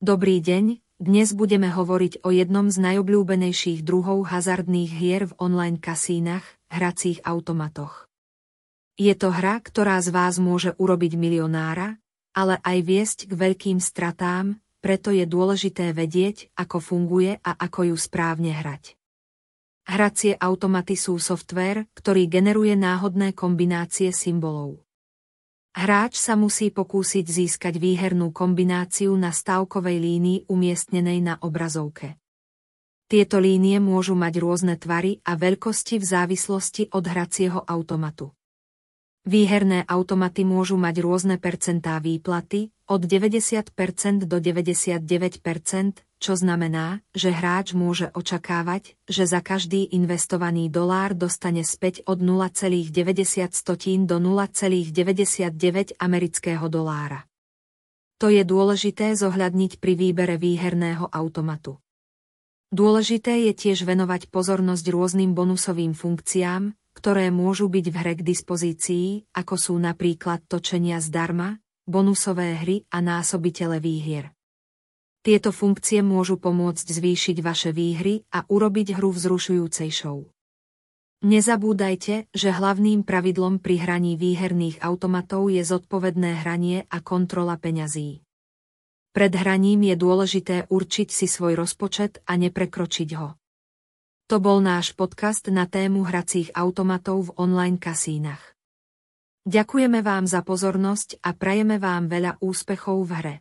Dobrý deň, dnes budeme hovoriť o jednom z najobľúbenejších druhov hazardných hier v online kasínach, hracích automatoch. Je to hra, ktorá z vás môže urobiť milionára, ale aj viesť k veľkým stratám, preto je dôležité vedieť, ako funguje a ako ju správne hrať. Hracie automaty sú software, ktorý generuje náhodné kombinácie symbolov. Hráč sa musí pokúsiť získať výhernú kombináciu na stavkovej línii umiestnenej na obrazovke. Tieto línie môžu mať rôzne tvary a veľkosti v závislosti od hracieho automatu. Výherné automaty môžu mať rôzne percentá výplaty, od 90% do 99%, čo znamená, že hráč môže očakávať, že za každý investovaný dolár dostane späť od 0,90 do 0,99 amerického dolára. To je dôležité zohľadniť pri výbere výherného automatu. Dôležité je tiež venovať pozornosť rôznym bonusovým funkciám, ktoré môžu byť v hre k dispozícii, ako sú napríklad točenia zdarma, bonusové hry a násobitele výhier. Tieto funkcie môžu pomôcť zvýšiť vaše výhry a urobiť hru vzrušujúcejšou. Nezabúdajte, že hlavným pravidlom pri hraní výherných automatov je zodpovedné hranie a kontrola peňazí. Pred hraním je dôležité určiť si svoj rozpočet a neprekročiť ho. To bol náš podcast na tému hracích automatov v online kasínach. Ďakujeme vám za pozornosť a prajeme vám veľa úspechov v hre.